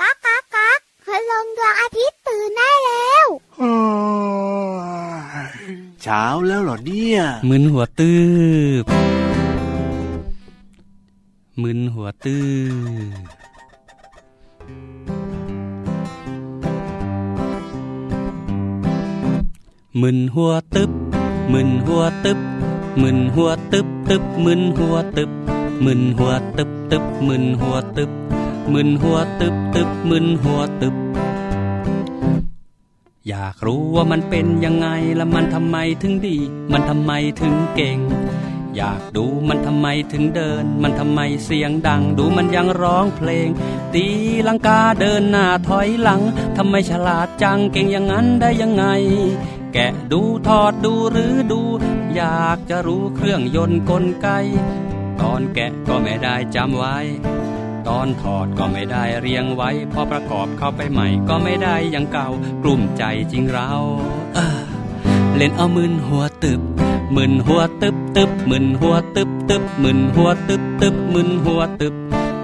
ก๊ากก๊ากก๊ากคืลงดวงอาทิตย์ตื่นได้แล้วเช้าแล้วเหรอเนี่ยมึนหัวตื้อมึนหัวตื้อมึนหัวตึบมึนหัวตึบมึนหัวตึบตึบมึนหัวตึบ มึนหัวตึบตึบมึนหัวตึบมึนหัวตึบตึบมึนหัวตึบ อยากรู้ว่ามันเป็นยังไงและมันทำไมถึงดี มันทำไมถึงเก่ง อยากดูมันทำไมถึงเดิน มันทำไมเสียงดัง ดูมันยังร้องเพลง ตีลังกาเดินหน้าถอยหลังทำไมฉลาดจังเก่งอย่างนั้นได้ยังไง แกะดูทอดดูหรือดู อยากจะรู้เครื่องยนต์กลไก ตอนแกะก็ไม่ได้จำไว้ ตอนถอดก็ไม่ได้เรียงไว้ พอประกอบเข้าไปใหม่ก็ไม่ได้อย่างเก่ากลุ่มใจจริงเราเล่นเอามึนหัวตึบมึนหัวตึบตึบมึนหัวตึบตึบมึนหัวตึบตึบมึนหัวตึบ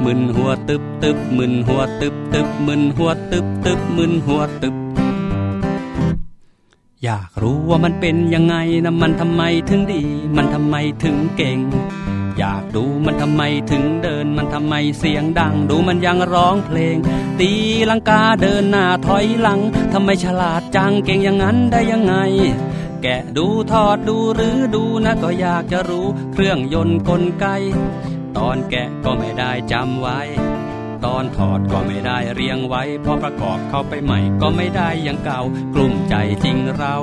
มึนหัวตึบตึบมึนหัวตึบตึบมึนหัวตึบตึบมึนหัวตึบ อยากรู้ว่ามันเป็นยังไงนะมันทำไมถึงดี มันทำไมถึงเก่ง อยากดูมันทำไมถึงเดินมันทำไมเสียงดัง ดูมันยังร้องเพลง ตีลังกาเดินหน้าถอยหลังทำไมฉลาดจังเก่งอย่างนั้นได้ยังไง แกะดูทอดดูหรือดูนะก็อยากจะรู้เครื่องยนต์กลไก ตอนแกะก็ไม่ได้จำไว้ ตอนถอดก็ไม่ได้เรียงไว้ พอประกอบเข้าไปใหม่ก็ไม่ได้อย่างเก่ากลุ่มใจจริงเรา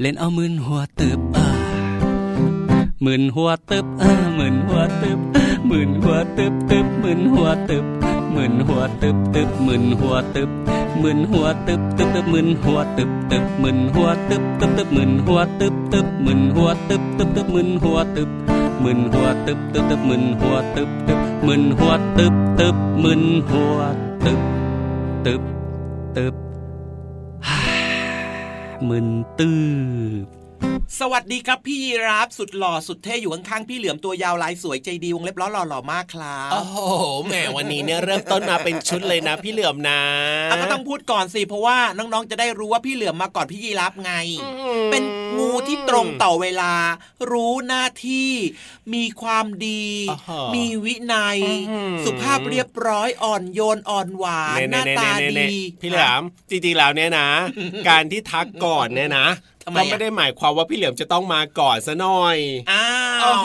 เล่นเอามืนหัวตืบเออ มื่นหัวตึบหมื่นหัวตึบหมื่นหัวตึบตึบหมื่นหัวตึบหมื่นหัวตึบตึบหมื่นหัวตึบหมื่นหัวตึบตึบตึบหมื่นหัวตึบตึบหมื่นหัวตึบตึบตึบหมื่นหัวตึบตึบหมื่นหัวตึบตึบตึบหมื่นหัวตึบหมื่นหัวตึบตึบตึบหมื่นหัวตึบตึบหมื่นหัวตึบตึบหมื่นหัวตึบตึบตึบหมื่นตึบ สวัสดีครับพี่รับสุดหล่อสุดเท่อยู่ข้างๆพี่เหลือมตัวยาวลายสวยใจดีวงเล็บล้อหล่อหล่อมากครับโอ้โหแหมวันนี้เนี่ยเริ่มต้นมาเป็นชุดเลยนะ พี่เหลือมนะก็ต้องพูดก่อนสิเพราะว่าน้องๆจะได้รู้ว่าพี่เหลือมมาก่อนพี่ยีรับไง เป็นงูที่ตรงต่อเวลา รู้หน้าที่ มีความดี มีวินัย สุภาพเรียบร้อยอ่อนโยนอ่อนหวานหน้าตาดีพี่เหลือมจริงๆแล้วเนี่ยนะ การที่ทักก่อนเนี่ยนะก็ไม่ได้หมายความว่าพี่เหลือมจะต้องมาก่อนซะหน่อย อ้าว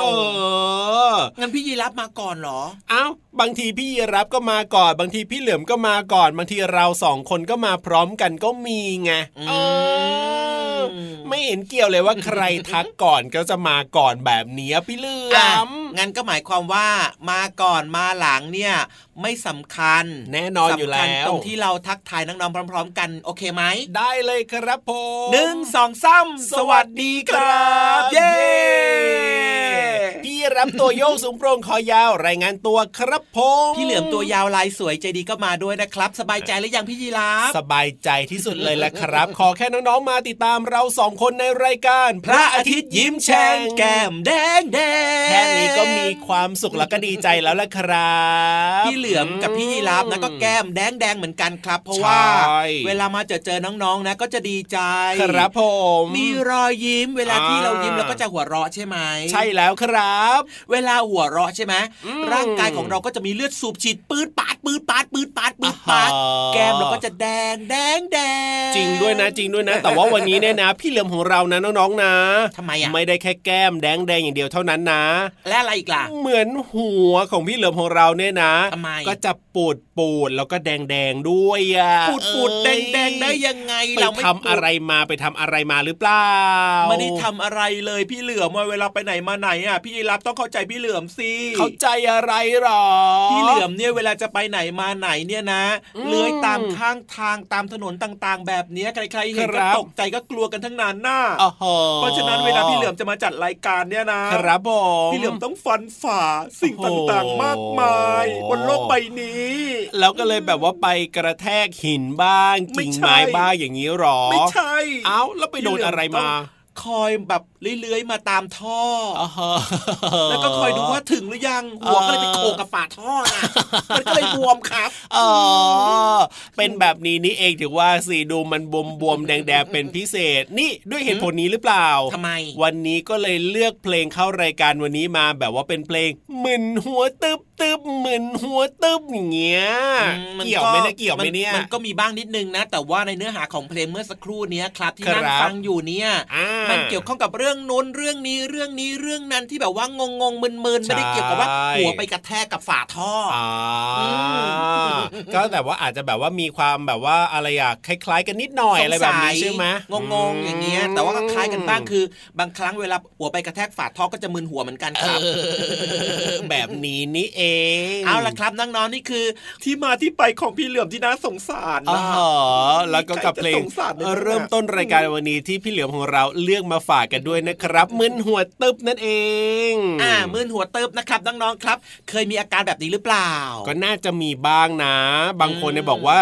งั้นพี่ยีรับมาก่อนเหรอ อ้าว บางทีพี่ยีรับก็มาก่อน บางทีพี่เหลือมก็มาก่อน บางทีเราสองคนก็มาพร้อมกันก็มีไงไม่เห็นเกี่ยวเลยว่าใครทักก่อนก็จะมาก่อนแบบนี้พี่เหลือมงั้นก็หมายความว่ามาก่อนมาหลังเนี่ย ไม่สำคัญแน่นอนอยู่แล้วตรงที่เราทักทายน้องๆพร้อม ๆ กันโอเคไหมได้เลยครับผมหนึ่งสองสามสวัสดีครับ ตัวโยกสูงโปร่งคอยาวรายงานตัวครับผมพี่เหลือมตัวยาวลายสวยใจดีก็มาด้วยนะครับ สบายใจหรือยังพี่ยีราฟสบายใจที่สุดเลยแหละครับ ขอแค่น้องๆมาติดตามเราสองคนในรายการ พระอาทิตย์ยิ้มแฉ่งแก้มแดงแดงแค่นี้ก็มีความสุขแล้วก็ดีใจแล้วละครับ พี่เหลือมกับพี่ยีราฟนะก็แก้มแดงแดงเหมือนกันครับ เพราะว่า เวลามาเจอเจอน้องๆนะ ก็จะดีใจครับผมมีรอยยิ้มเวลาที่เรายิ้มเราก็จะหัวเราะใช่ไหมใช่แล้วครับเวลาหัวเราะใช่ไหมร่างกายของเราก็จะมีเลือดสูบฉีดปืดปาดปืดปาดปืดปาดปืดปาดแก้มเราก็จะแดงแดงแดงจริงด้วยนะจริงด้วยนะ แต่ว่าวันนี้เนี่ยนะ พี่เหลือมของเรานะน้องๆนะทำไมอะไม่ได้แค่แก้มแดงแดงอย่างเดียวเท่านั้นนะ และอะไรอีกล่ะเหมือนหัวของพี่เหลือมของเราเนี่ยนะทำไมก็จะปูดปูดแล้วก็แดงแดงด้วยอะปูดปูดแดงแดงได้ยังไงเราไม่ทำอะไรมาไปทำอะไรมาหรือเปล่าไม่ได้ทำอะไรเลยพี่เหลือมเวลาไปไหนมาไหนอะพี่รับต้องเข้าใจพี่เหลือมสิเข้าใจอะไรหรอ พี่เหลือมเนี่ยเวลาจะไปไหนมาไหนเนี่ยนะ เลื้อยตามข้างทางตามถนนต่างๆ แบบนี้ใครๆเห็นก็ตกใจก็กลัวกันทั้งนั้นน่ะเพราะฉะนั้นเวลาพี่เหลือมจะมาจัดรายการเนี่ยนะครับผมพี่เหลือมต้องฟันฝ่าสิ่งต่างๆมากมายบนโลกใบนี้ แล้วก็เลยแบบว่าไปกระแทกหินบ้างกิ่งไม้บ้างอย่างนี้หรอ ไม่ใช่ เอ้าแล้วไปโดนอะไรมา คอยแบบเลื้อยๆมาตามท่อแล้วก็คอยดูว่าถึงหรือยังหัวก็เลยไปโขกกับฝาท่อนะมันก็เลยบวมครับอ๋อเป็นแบบนี้นี่เองถือว่าสีดูมันบวมบวมแดงๆเป็นพิเศษ นี่ด้วยเหตุผลนี้หรือเปล่าทำไม วันนี้ก็เลยเลือกเพลงเข้ารายการวันนี้มาแบบว่าเป็นเพลงมึนหัวตึบตึบมึนหัวตึบอย่างเงี้ยเกี่ยวไหมเนี่ยเกี่ยวไหมเนี่ยมันก็มีบ้างนิดนึงนะ แต่ว่าในเนื้อหาของเพลงเมื่อสักครู่นี้ครับที่นั่งฟังอยู่เนี่ยมันเกี่ยวข้องกับเรื่องโน้นเรื่องนี้เรื่องนี้เรื่องนั้นที่แบบว่างงงมึนมึนไม่ได้เกี่ยวกับว่าหัวไปกระแทกกับฝาท่อก็แต่ว่าอาจจะแบบว่ามีความแบบว่าอะไรอะคล้าย ๆ กันนิดหน่อยอะไรแบบนี้ใช่ไหมงงๆอย่างเงี้ยแต่ว่าก็คล้ายกันบ้างคือ บางครั้งเวลาหัวไปกระแทกฝาท่อก็จะมึนหัวเหมือนกันครับแบบนี้นี่เองเอาละครับน้องๆนี่คือ ที่มาที่ไปของพี่เหลือมที่น่าสงสารนะแล้วก็กับเพลงเริ่มต้นรายการวันนี้ที่พี่เหลือมของเราเลือกมาฝากกันด้วยนะครับมึนหัวตึบนั่นเอง อ่ามึนหัวตึบนะครับน้องๆครับ เคยมีอาการแบบนี้หรือเปล่า ก็น่าจะมีบ้างนะ บางคนเนี่ยบอกว่า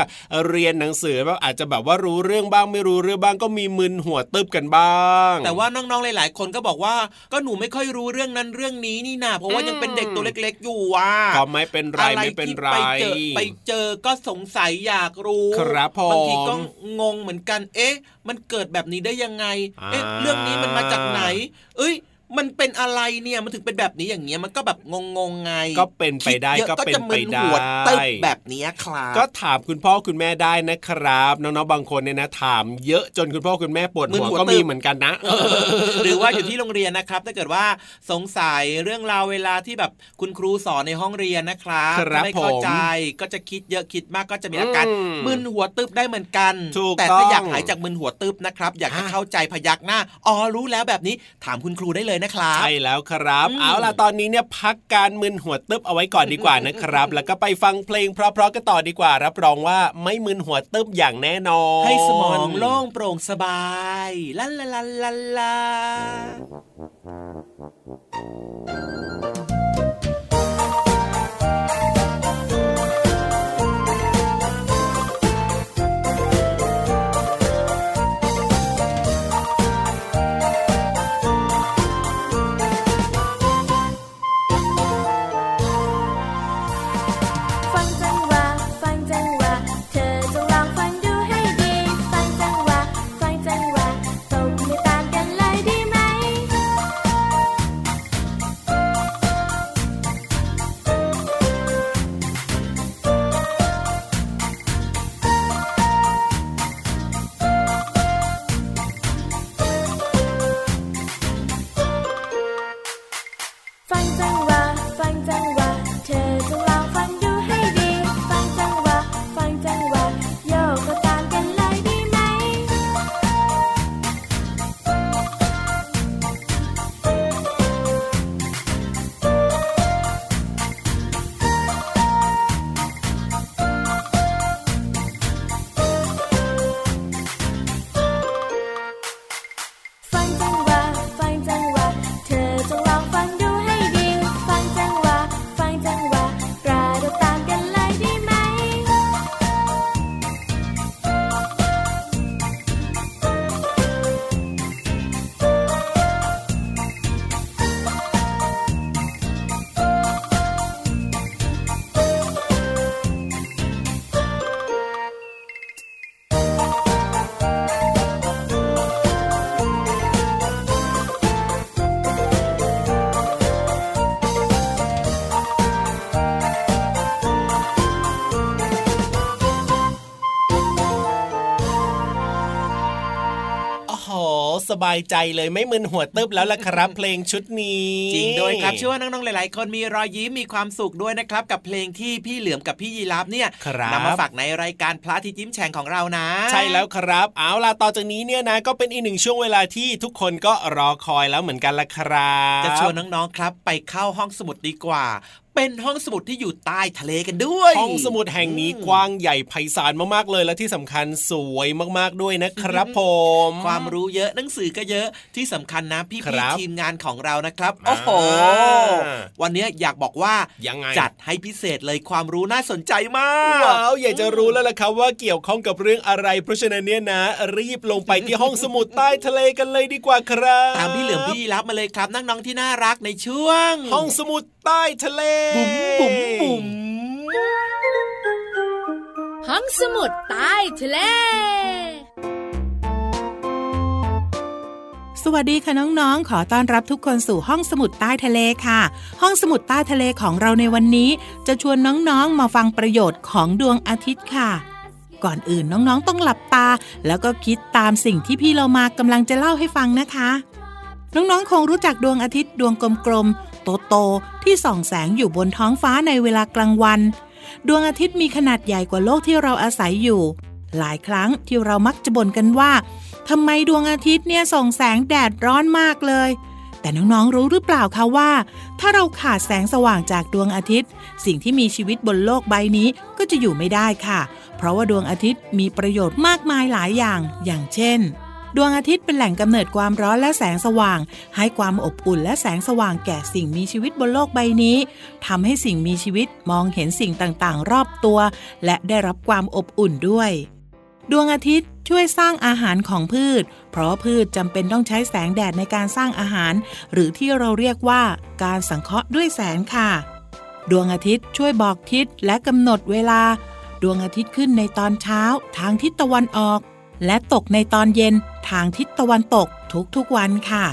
เรียนหนังสือแบบอาจจะแบบว่ารู้เรื่องบ้างไม่รู้เรื่องบ้างก็มีมึนหัวตึบกันบ้าง แต่ว่าน้องๆหลาย ๆ คนก็บอกว่าก็หนูไม่ค่อยรู้เรื่องนั้นเรื่องนี้นี่นาเพราะว่ายังเป็นเด็กตัวเล็ก ๆ อยู่ว่ะก็ไม่เป็นไรไม่เป็นไรไปเจอไปเจอก็สงสัยอยากรู้ครับผมบางทีก็งงเหมือนกัน เอ๊ะ มันเกิดแบบนี้ได้ยังไง เอ๊ะ เรื่องนี้มันมาจากไหน เอ้ย มันเป็นอะไรเนี่ยมันถึงเป็นแบบนี้อย่างเงี้ยมันก็แบบงงงไง ก็เป็นไปได้ก็เป็นไปได้แบบนี้ครับก็ถามคุณพ่อคุณแม่ได้นะครับน้องๆบางคนเนี่ยนะ ถามเยอะจนคุณพ่อคุณแม่ปวดหัวก็มีเหมือนกันนะ หรือว่าอยู่ที่โรงเรียนนะครับ ถ้าเกิดว่าสงสัยเรื่องราวเวลาที่แบบคุณครูสอนในห้องเรียนนะครับไม่เข้าใจก็จะคิดเยอะคิดมากก็จะมีอาการมึนหัวตึบได้เหมือนกัน แต่ถ้าอยากหายจากมึนหัวตึบนะครับ อยากจะเข้าใจพยักหน้าอ๋อรู้แล้วแบบนี้ถามคุณครูได้เลยนะครับ ใช่แล้วครับ เอาล่ะตอนนี้เนี่ยพักการมึนหัวตึบเอาไว้ก่อนดีกว่านะครับ แล้วก็ไปฟังเพลงเพราะๆกันต่อดีกว่า รับรองว่าไม่มึนหัวตึบอย่างแน่นอน ให้สมองโล่งโปร่งสบายลาลาลาลาลา บายใจเลยไม่มึนหัวตึบแล้วล่ะครับ เพลงชุดนี้ จริงด้วยครับเชื่อว่าน้องๆหลาย ๆ คนมีรอยยิ้มมีความสุขด้วยนะครับ กับเพลงที่พี่เหลือมกับพี่ยีรับเนี่ยนำมาฝากในรายการพระที่ยิ้มแฉ่งของเรานะ ใช่แล้วครับ เอาล่ะต่อจากนี้เนี่ยนะก็เป็นอีกหนึ่งช่วงเวลาที่ทุกคนก็รอคอยแล้วเหมือนกันละครับจะชวนน้องๆครับ ไปเข้าห้องสมุดดีกว่า เป็นห้องสมุดที่อยู่ใต้ทะเลกันด้วย ห้องสมุดแห่งนี้กว้างใหญ่ไพศาลมากๆเลยและที่สำคัญสวยมากๆด้วยนะครับผม ความรู้เยอะหนังสือก็เยอะที่สำคัญนะพี่ครัพี่บทีมงานของเรานะครับโอ้โหอ่าวันนี้อยากบอกว่ายังไงจัดให้พิเศษเลยความรู้น่าสนใจมากว้าวอยากจะรู้แล้วล่ะครับว่าเกี่ยวข้องกับเรื่องอะไร เพราะฉะนั้นเนี่ยนะ รีบลงไปที่ห้องสมุดใต้ทะเลกันเลยดีกว่าครับตามพี่เหลือมพี่รับมาเลยครับน้องๆที่น่ารักในช่วง ห้องสมุดใต้ทะเล บุ๋มบุ๋มบุ๋มห้องสมุดใต้ทะเล สวัสดีค่ะน้องๆ ขอต้อนรับทุกคนสู่ห้องสมุดใต้ทะเลค่ะ ห้องสมุดใต้ทะเลของเราในวันนี้ จะชวนน้องๆ มาฟังประโยชน์ของดวงอาทิตย์ค่ะก่อนอื่นน้องๆ ต้องหลับตา แล้วก็คิดตามสิ่งที่พี่เรามากำลังจะเล่าให้ฟังนะคะ น้องๆ คงรู้จักดวงอาทิตย์ดวงกลมๆ โตๆที่ส่องแสงอยู่บนท้องฟ้าในเวลากลางวัน ดวงอาทิตย์มีขนาดใหญ่กว่าโลกที่เราอาศัยอยู่ หลายครั้งที่เรามักจะบ่นกันว่าทำไมดวงอาทิตย์เนี่ยส่องแสงแดดร้อนมากเลย แต่น้องๆรู้หรือเปล่าคะว่า ถ้าเราขาดแสงสว่างจากดวงอาทิตย์ สิ่งที่มีชีวิตบนโลกใบนี้ก็จะอยู่ไม่ได้ค่ะ เพราะว่าดวงอาทิตย์มีประโยชน์มากมายหลายอย่าง อย่างเช่น ดวงอาทิตย์เป็นแหล่งกำเนิดความร้อนและแสงสว่าง ให้ความอบอุ่นและแสงสว่างแก่สิ่งมีชีวิตบนโลกใบนี้ทำให้สิ่งมีชีวิตมองเห็นสิ่งต่างๆ รอบตัว และได้รับความอบอุ่นด้วย ดวงอาทิตย์ช่วยสร้างอาหารของพืช เพราะพืชจำเป็นต้องใช้แสงแดดในการสร้างอาหาร หรือที่เราเรียกว่าการสังเคราะห์ด้วยแสงค่ะ ดวงอาทิตย์ช่วยบอกทิศและกำหนดเวลา ดวงอาทิตย์ขึ้นในตอนเช้า ทางทิศตะวันออก และตกในตอนเย็นทางทิศตะวันตกทุกๆวันค่ะ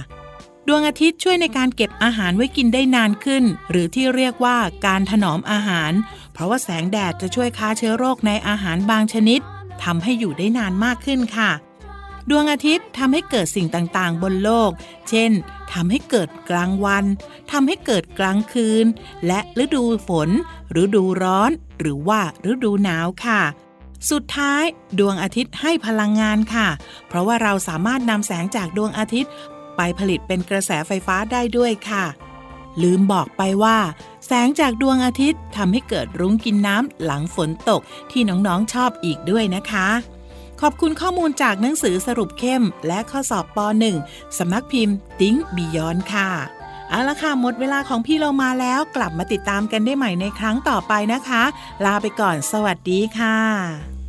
ดวงอาทิตย์ช่วยในการเก็บอาหารไว้กินได้นานขึ้น หรือที่เรียกว่าการถนอมอาหาร เพราะว่าแสงแดดจะช่วยฆ่าเชื้อโรคในอาหารบางชนิดทำให้อยู่ได้นานมากขึ้นค่ะ ดวงอาทิตย์ทำให้เกิดสิ่งต่างๆ บนโลก เช่นทำให้เกิดกลางวันทำให้เกิดกลางคืน และฤดูฝน ฤดูร้อน หรือว่าฤดูหนาวค่ะ สุดท้ายดวงอาทิตย์ให้พลังงานค่ะ เพราะว่าเราสามารถนำแสงจากดวงอาทิตย์ ไปผลิตเป็นกระแสไฟฟ้าได้ด้วยค่ะ ลืมบอกไปว่า แสงจากดวงอาทิตย์ทำให้เกิดรุ้งกินน้ำหลังฝนตกที่น้องๆชอบอีกด้วยนะคะ ขอบคุณข้อมูลจากหนังสือสรุปเข้ม และข้อสอบป .1 สำนักพิมพ์ ติ้งบียอนค่ะ เอาละค่ะหมดเวลาของพี่เรามาแล้วกลับมาติดตามกันได้ใหม่ในครั้งต่อไปนะคะ ลาไปก่อนสวัสดีค่ะ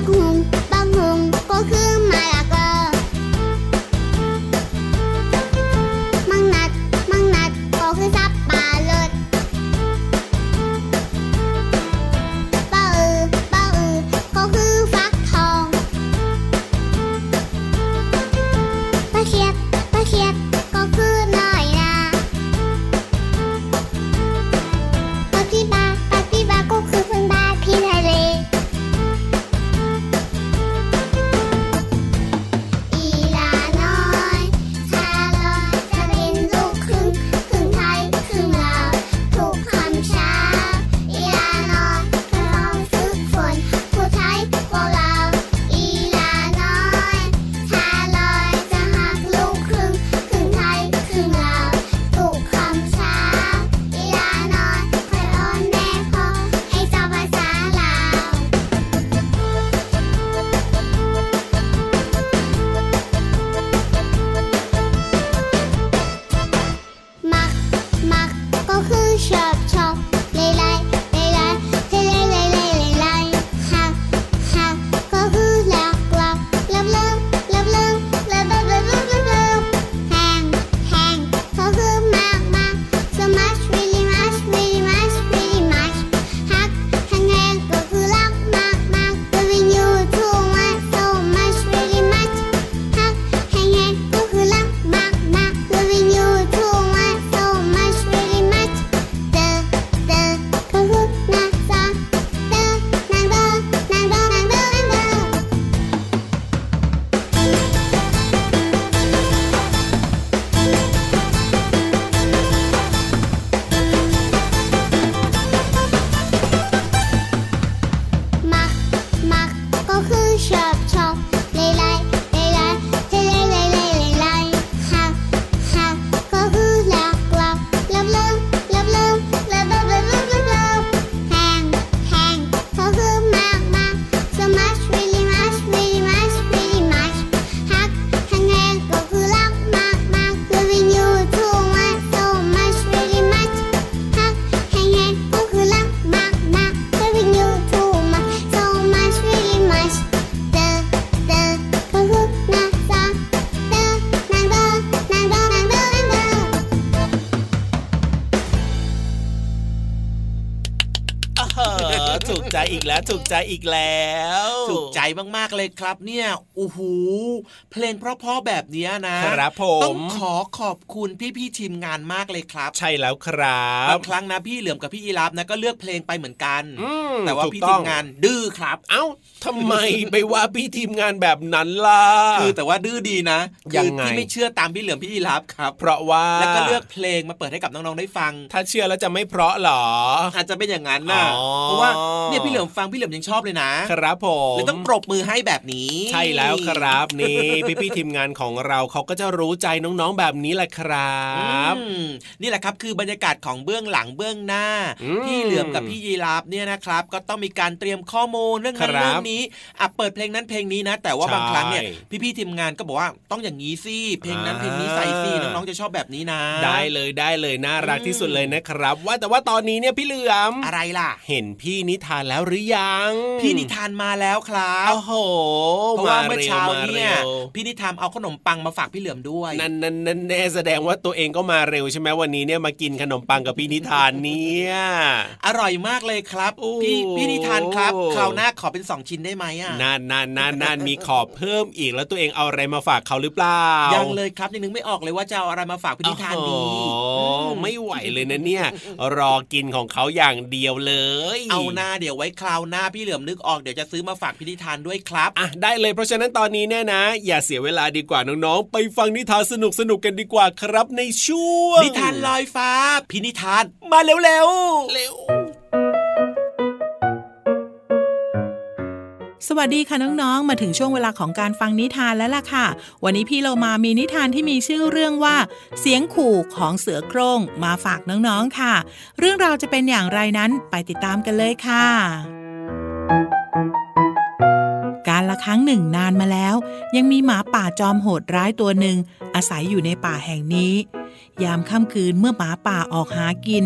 background. อีกแล้วถูกใจอีกแล้ว ถูกใจมากๆเลยครับ เนี่ยโอ้โหเพลงเพราะๆแบบเนี้ยนะครับผมต้องขอขอบคุณพี่ๆทีมงานมากเลยครับ ใช่แล้วครับบางครั้งนะพี่เหลือมกับพี่ยีรับนะก็เลือกเพลงไปเหมือนกันอืมแต่ว่าถูกพี่ต้ทีองมงานดื้อครับ เอ้าทำไมไปว่าพี่ทีมงานแบบนั้นล่ะคือแต่ว่าดื้อดีนะยัคืงไงที่ไม่เชื่อตามพี่เหลือมพี่ยีรับครับ เพราะว่าแล้วก็เลือกเพลงมาเปิดให้กับน้องๆได้ฟัง ถ้าเชื่อแล้วจะไม่เพราะเหรออาจจะเป็นอย่างนั้นนะอ๋อเพราะว่าเนี่ยพี่เหลือมฟังพี่เหลือมยังชอบเลยนะครับผมเลยต้องปรบมือให้แบบนี้ ใช่แล้วครับนี่พี่ๆทีมงานของเราเขาก็จะรู้ใจน้องๆแบบนี้แหละครับอืมนี่แหละครับคือบรรยากาศของเบื้องหลังเบื้องหน้าอืมพี่เหลือมกับพี่ยีราฟเนี่ยนะครับ ก็ต้องมีการเตรียมข้อมูลเรื่องนั้นครับเรื่องนี้อะเปิดเพลงนั้นเพลงนี้นะ แต่ว่าใช่บางครั้งเนี่ยพี่ๆทีมงานก็บอกว่าต้องอย่างนี้สิเพลงนั้นเพลงนี้ใส่สิน้องๆจะชอบแบบนี้นะ ได้เลยได้เลยน่ารักที่สุดเลยนะครับ ว่าแต่ว่าตอนนี้เนี่ยพี่เหลือมอะไรล่ะ เห็นพี่นิทานแล้วหรือยัง พี่นิทานมาแล้วครับโอ้โหเพราะว่าเมื่อร็เช้าเนี่ยร็วพี่นิทานเอาขนมปังมาฝากพี่เหลือมด้วยนั่นนั่นนั่นแน่แสดงว่าตัวเองก็มาเร็วใช่ไหมวันนี้เนี่ยมากินขนมปังกับพี่นิทานเนี่ยอร่อยมากเลยครับโอ้พี่พี่นิทานครับคราวหน้าขอเป็นสองชิ้นได้ไหมอะนานนานนานนานมีขอเพิ่มอีกแล้วตัวเองเอาอะไรมาฝากเขาหรือเปล่ายัยังเลยครับยังนึกไม่ออกเลยว่าจะเอาอะไรมาฝากพี่นิทานดีโอ้โหไม่ไหวเลยนะเนี่ย รอกินของเขาอย่างเดียวเลย เอาหน้าเดี๋ยวไว้คราวหน้าพี่เหลือมนึกออกเดี๋ยวจะซื้อมาฝากพี่นิทานด้วยครับอะได้เลยเพราะฉะนั้นตอนนี้เนี่ยนะ อย่าเสียเวลาดีกว่าน้องๆ ไปฟังนิทานสนุกสนุกๆกันดีกว่าครับในช่วงนิทานลอยฟ้าพี่นิทานมาเร็วๆเร็ว สวัสดีค่ะน้องๆ มาถึงช่วงเวลาของการฟังนิทานแล้วล่ะค่ะ วันนี้พี่เรามามีนิทานที่มีชื่อเรื่องว่า เสียงขู่ของเสือโคร่งมาฝากน้องๆค่ะ เรื่องราวจะเป็นอย่างไรนั้นไปติดตามกันเลยค่ะ การละครั้งหนึ่งนานมาแล้ว ยังมีหมาป่าจอมโหดร้ายตัวหนึ่งอาศัยอยู่ในป่าแห่งนี้ ยามค่ำคืนเมื่อหมาป่าออกหากิน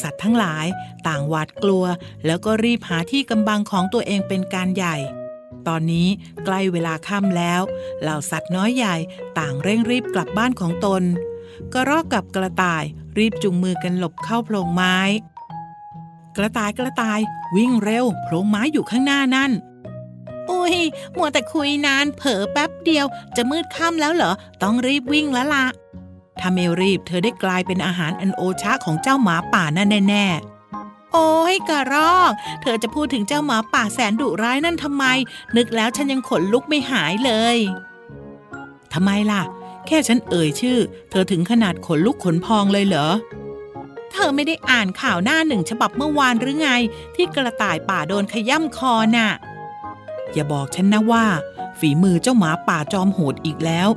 สัตว์ทั้งหลาย ต่างหวาดกลัว แล้วก็รีบหาที่กำบังของตัวเองเป็นการใหญ่ ตอนนี้ใกล้เวลาค่ำแล้ว เหล่าสัตว์น้อยใหญ่ต่างเร่งรีบกลับบ้านของตน กระรอกกับกระต่ายรีบจุงมือกันหลบเข้าโพรงไม้ กระต่ายกระต่าย วิ่งเร็วโพรงไม้อยู่ข้างหน้านั่น อุ้ยมัวแต่คุยนานเผลอแป๊บเดียว จะมืดค่ำแล้วเหรอ ต้องรีบวิ่งแล้วล่ะถ้าไม่รีบเธอได้กลายเป็นอาหารอันโอชะของเจ้าหมาป่านั่นแน่ๆ โอ้ยกระรอก เธอจะพูดถึงเจ้าหมาป่าแสนดุร้ายนั่นทำไม นึกแล้วฉันยังขนลุกไม่หายเลยทำไมล่ะ แค่ฉันเอ่ยชื่อ เธอถึงขนาดขนลุกขนพองเลยเหรอ เธอไม่ได้อ่านข่าวหน้าหนึ่งฉบับเมื่อวานหรือไง ที่กระต่ายป่าโดนขย่ำคอน่ะ อย่าบอกฉันนะว่า ฝีมือเจ้าหมาป่าจอมโหดอีกแล้ว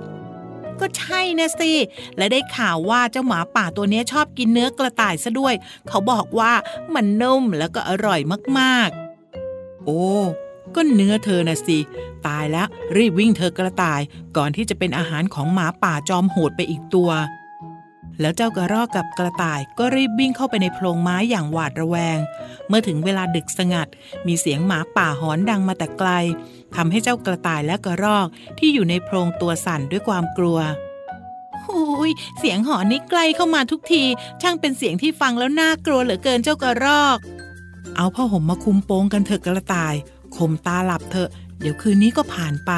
ก็ใช่นะสิ และได้ข่าวว่าเจ้าหมาป่าตัวนี้ชอบกินเนื้อกระต่ายซะด้วย เขาบอกว่ามันนุ่มแล้วก็อร่อยมากๆ โอ้ก็เนื้อเธอนะสิ ตายแล้วรีบวิ่งเธอกระต่าย ก่อนที่จะเป็นอาหารของหมาป่าจอมโหดไปอีกตัว แล้วเจ้ากระรอกกับกระต่ายก็รีบวิ่งเข้าไปในโพรงไม้อย่างหวาดระแวง เมื่อถึงเวลาดึกสงัด มีเสียงหมาป่าหอนดังมาแต่ไกลทำให้เจ้ากระต่ายและกระรอกที่อยู่ในโพรงตัวสั่นด้วยความกลัวหุยเสียงหอนนี้ใกล้เข้ามาทุกที ช่างเป็นเสียงที่ฟังแล้วน่ากลัวเหลือเกินเจ้ากระรอก เอาผ้าห่มมาคุมโปงกันเถอะกระต่ายข่มตาหลับเถอะ เดี๋ยวคืนนี้ก็ผ่านไป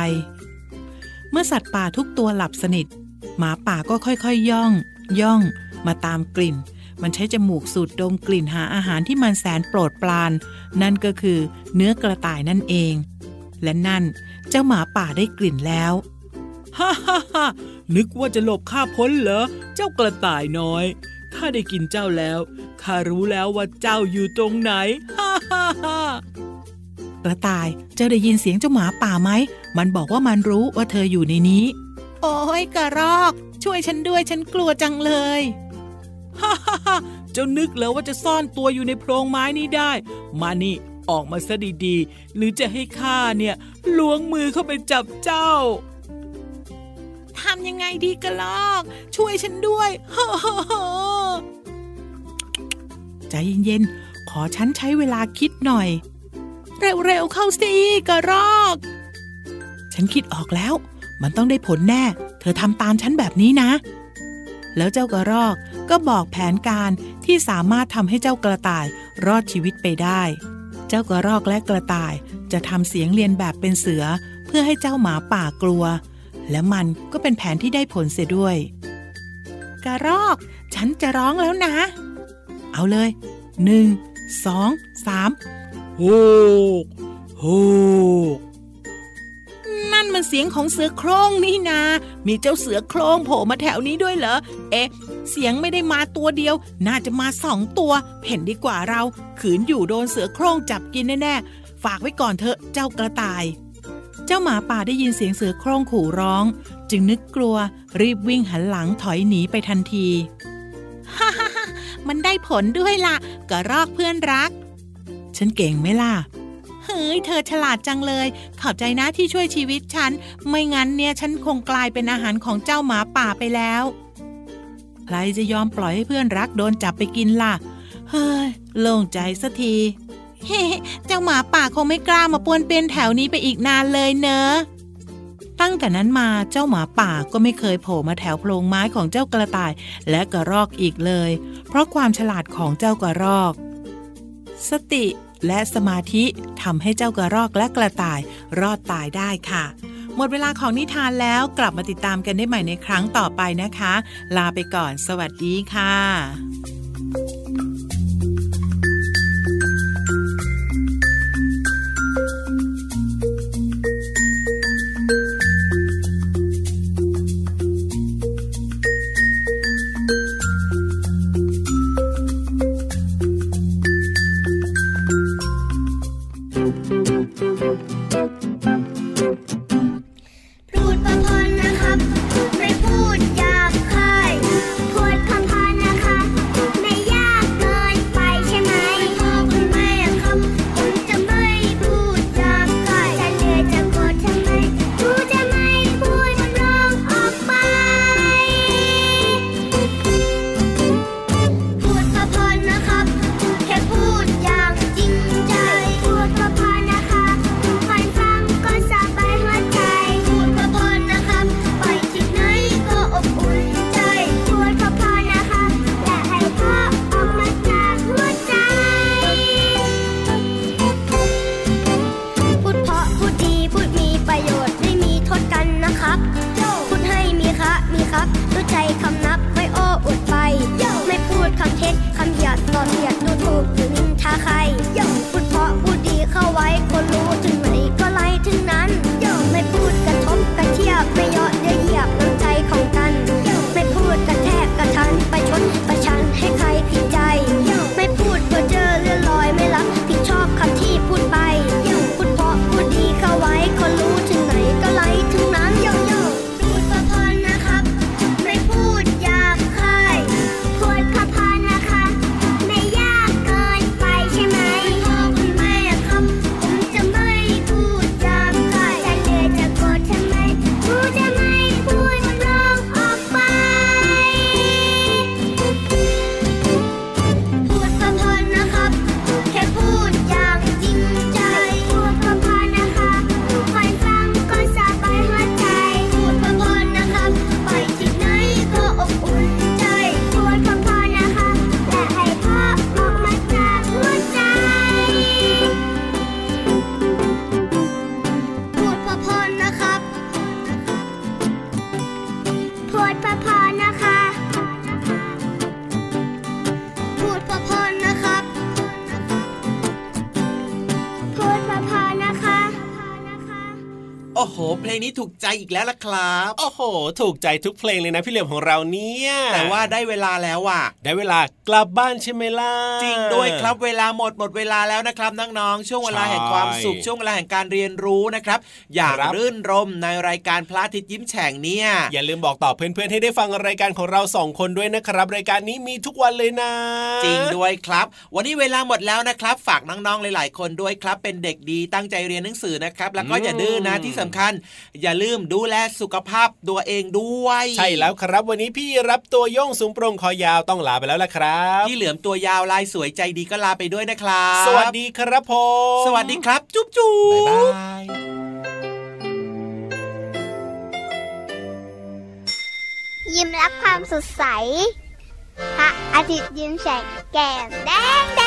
เมื่อสัตว์ป่าทุกตัวหลับสนิท หมาป่าก็ค่อยๆย่อง ย่องมาตามกลิ่น มันใช้จมูกสูดดมกลิ่นหาอาหารที่มันแสนโปรดปราน นั่นก็คือเนื้อกระต่ายนั่นเอง และนั่นเจ้าหมาป่าได้กลิ่นแล้วฮ่าฮ่าฮ่านึกว่าจะหลบข้าพ้นเหรอ เจ้ากระต่ายน้อยข้าได้กินเจ้าแล้วข้ารู้แล้วว่าเจ้าอยู่ตรงไหนฮ่าฮ่าฮ่ากระต่ายเจ้าได้ยินเสียงเจ้าหมาป่าไหม มันบอกว่ามันรู้ว่าเธออยู่ในนี้ โอ้ยกระรอก ช่วยฉันด้วยฉันกลัวจังเลยฮ่าฮ่าฮ่าเจ้านึกแล้วว่าจะซ่อนตัวอยู่ในโพรงไม้นี้ได้ มานี่ออกมาซะดีๆ หรือจะให้ข้าเนี่ยล้วงมือเข้าไปจับเจ้าทำยังไงดีกระลอก ช่วยฉันด้วยฮ่าฮ่าฮ่าใจเย็นๆขอฉันใช้เวลาคิดหน่อย เร็วๆเข้าสิกระรอก ฉันคิดออกแล้ว มันต้องได้ผลแน่ เธอทำตามฉันแบบนี้นะ แล้วเจ้ากระรอกก็บอกแผนการที่สามารถทำให้เจ้ากระต่ายรอดชีวิตไปได้ เจ้ากระรอกและกระต่ายจะทำเสียงเรียนแบบเป็นเสือ เพื่อให้เจ้าหมาป่ากลัว และมันก็เป็นแผนที่ได้ผลเสียด้วย กระรอก ฉันจะร้องแล้วนะ เอาเลยหนึ่งสองสามโฮกโฮก นั่นมันเสียงของเสือโคร่งนี่นา มีเจ้าเสือโคร่งโผล่มาแถวนี้ด้วยเหรอ เอ๊ะ เสียงไม่ได้มาตัวเดียว น่าจะมาสองตัว เห็นดีกว่าเรา ขืนอยู่โดนเสือโคร่งจับกินแน่ๆ ฝากไว้ก่อนเถอะเจ้ากระต่าย เจ้าหมาป่าได้ยินเสียงเสือโคร่งขู่ร้อง จึงนึกกลัว รีบวิ่งหันหลังถอยหนีไปทันที ฮ่าฮ่ามันได้ผลด้วยล่ะกระรอกเพื่อนรัก ฉันเก่งไหมล่ะ เฮ้ยเธอฉลาดจังเลย ขอบใจนะที่ช่วยชีวิตฉัน ไม่งั้นเนี่ยฉันคงกลายเป็นอาหารของเจ้าหมาป่าไปแล้ว ใครจะยอมปล่อยให้เพื่อนรักโดนจับไปกินล่ะ เฮ้ยโล่งใจสักที เฮ้เจ้าหมาป่าคงไม่กล้ามาป้วนเปี้ยนแถวนี้ไปอีกนานเลยเนอะตั้งแต่นั้นมาเจ้าหมาป่าก็ไม่เคยโผล่มาแถวโพรงไม้ของเจ้ากระต่ายและกระรอกอีกเลย เพราะความฉลาดของเจ้ากระรอก สติ และสมาธิทำให้เจ้ากระรอกและกระต่ายรอดตายได้ค่ะ หมดเวลาของนิทานแล้วกลับมาติดตามกันได้ใหม่ในครั้งต่อไปนะคะ ลาไปก่อน สวัสดีค่ะ อีกแล้วล่ะครับ โอ้โห ถูกใจทุกเพลงเลยนะพี่เหลี่ยมของเราเนี่ย แต่ว่าได้เวลาแล้วอะ ได้เวลากลับบ้านใช่ไหมล่ะ จริงด้วยครับเวลาหมดหมดเวลาแล้วนะครับน้องๆ ช่วงเวลาแห่งความสุขใช่ช่วงเวลาแห่งการเรียนรู้นะครับ อย่างครับรื่นรมในรายการพระอาทิตย์ยิ้มแฉ่งเนี่ย อย่าลืมบอกต่อเพื่อนๆให้ได้ฟังรายการของเราสองคนด้วยนะครับ รายการนี้มีทุกวันเลยนะ จริงด้วยครับ วันนี้เวลาหมดแล้วนะครับ ฝากน้องๆหลาย ๆ คนด้วยครับ เป็นเด็กดีตั้งใจเรียนหนังสือนะครับ แล้วก็อย่าดื้อนะที่สำคัญ อย่าลืมดูแลสุขภาพตัวเองด้วย ใช่แล้วครับ วันนี้พี่รับตัวโยงสูงโปรงคอยาวต้องลาไปแล้วละครับพี่เหลือมตัวยาวลายสวยใจดีก็ลาไปด้วยนะครับ สวัสดีครับผมสวัสดีครับ จุ๊บจุ๊บบ๊ายบายยิ้มรับความสดใสพระอาทิตย์ยิ้มแฉกแก้มแดงแด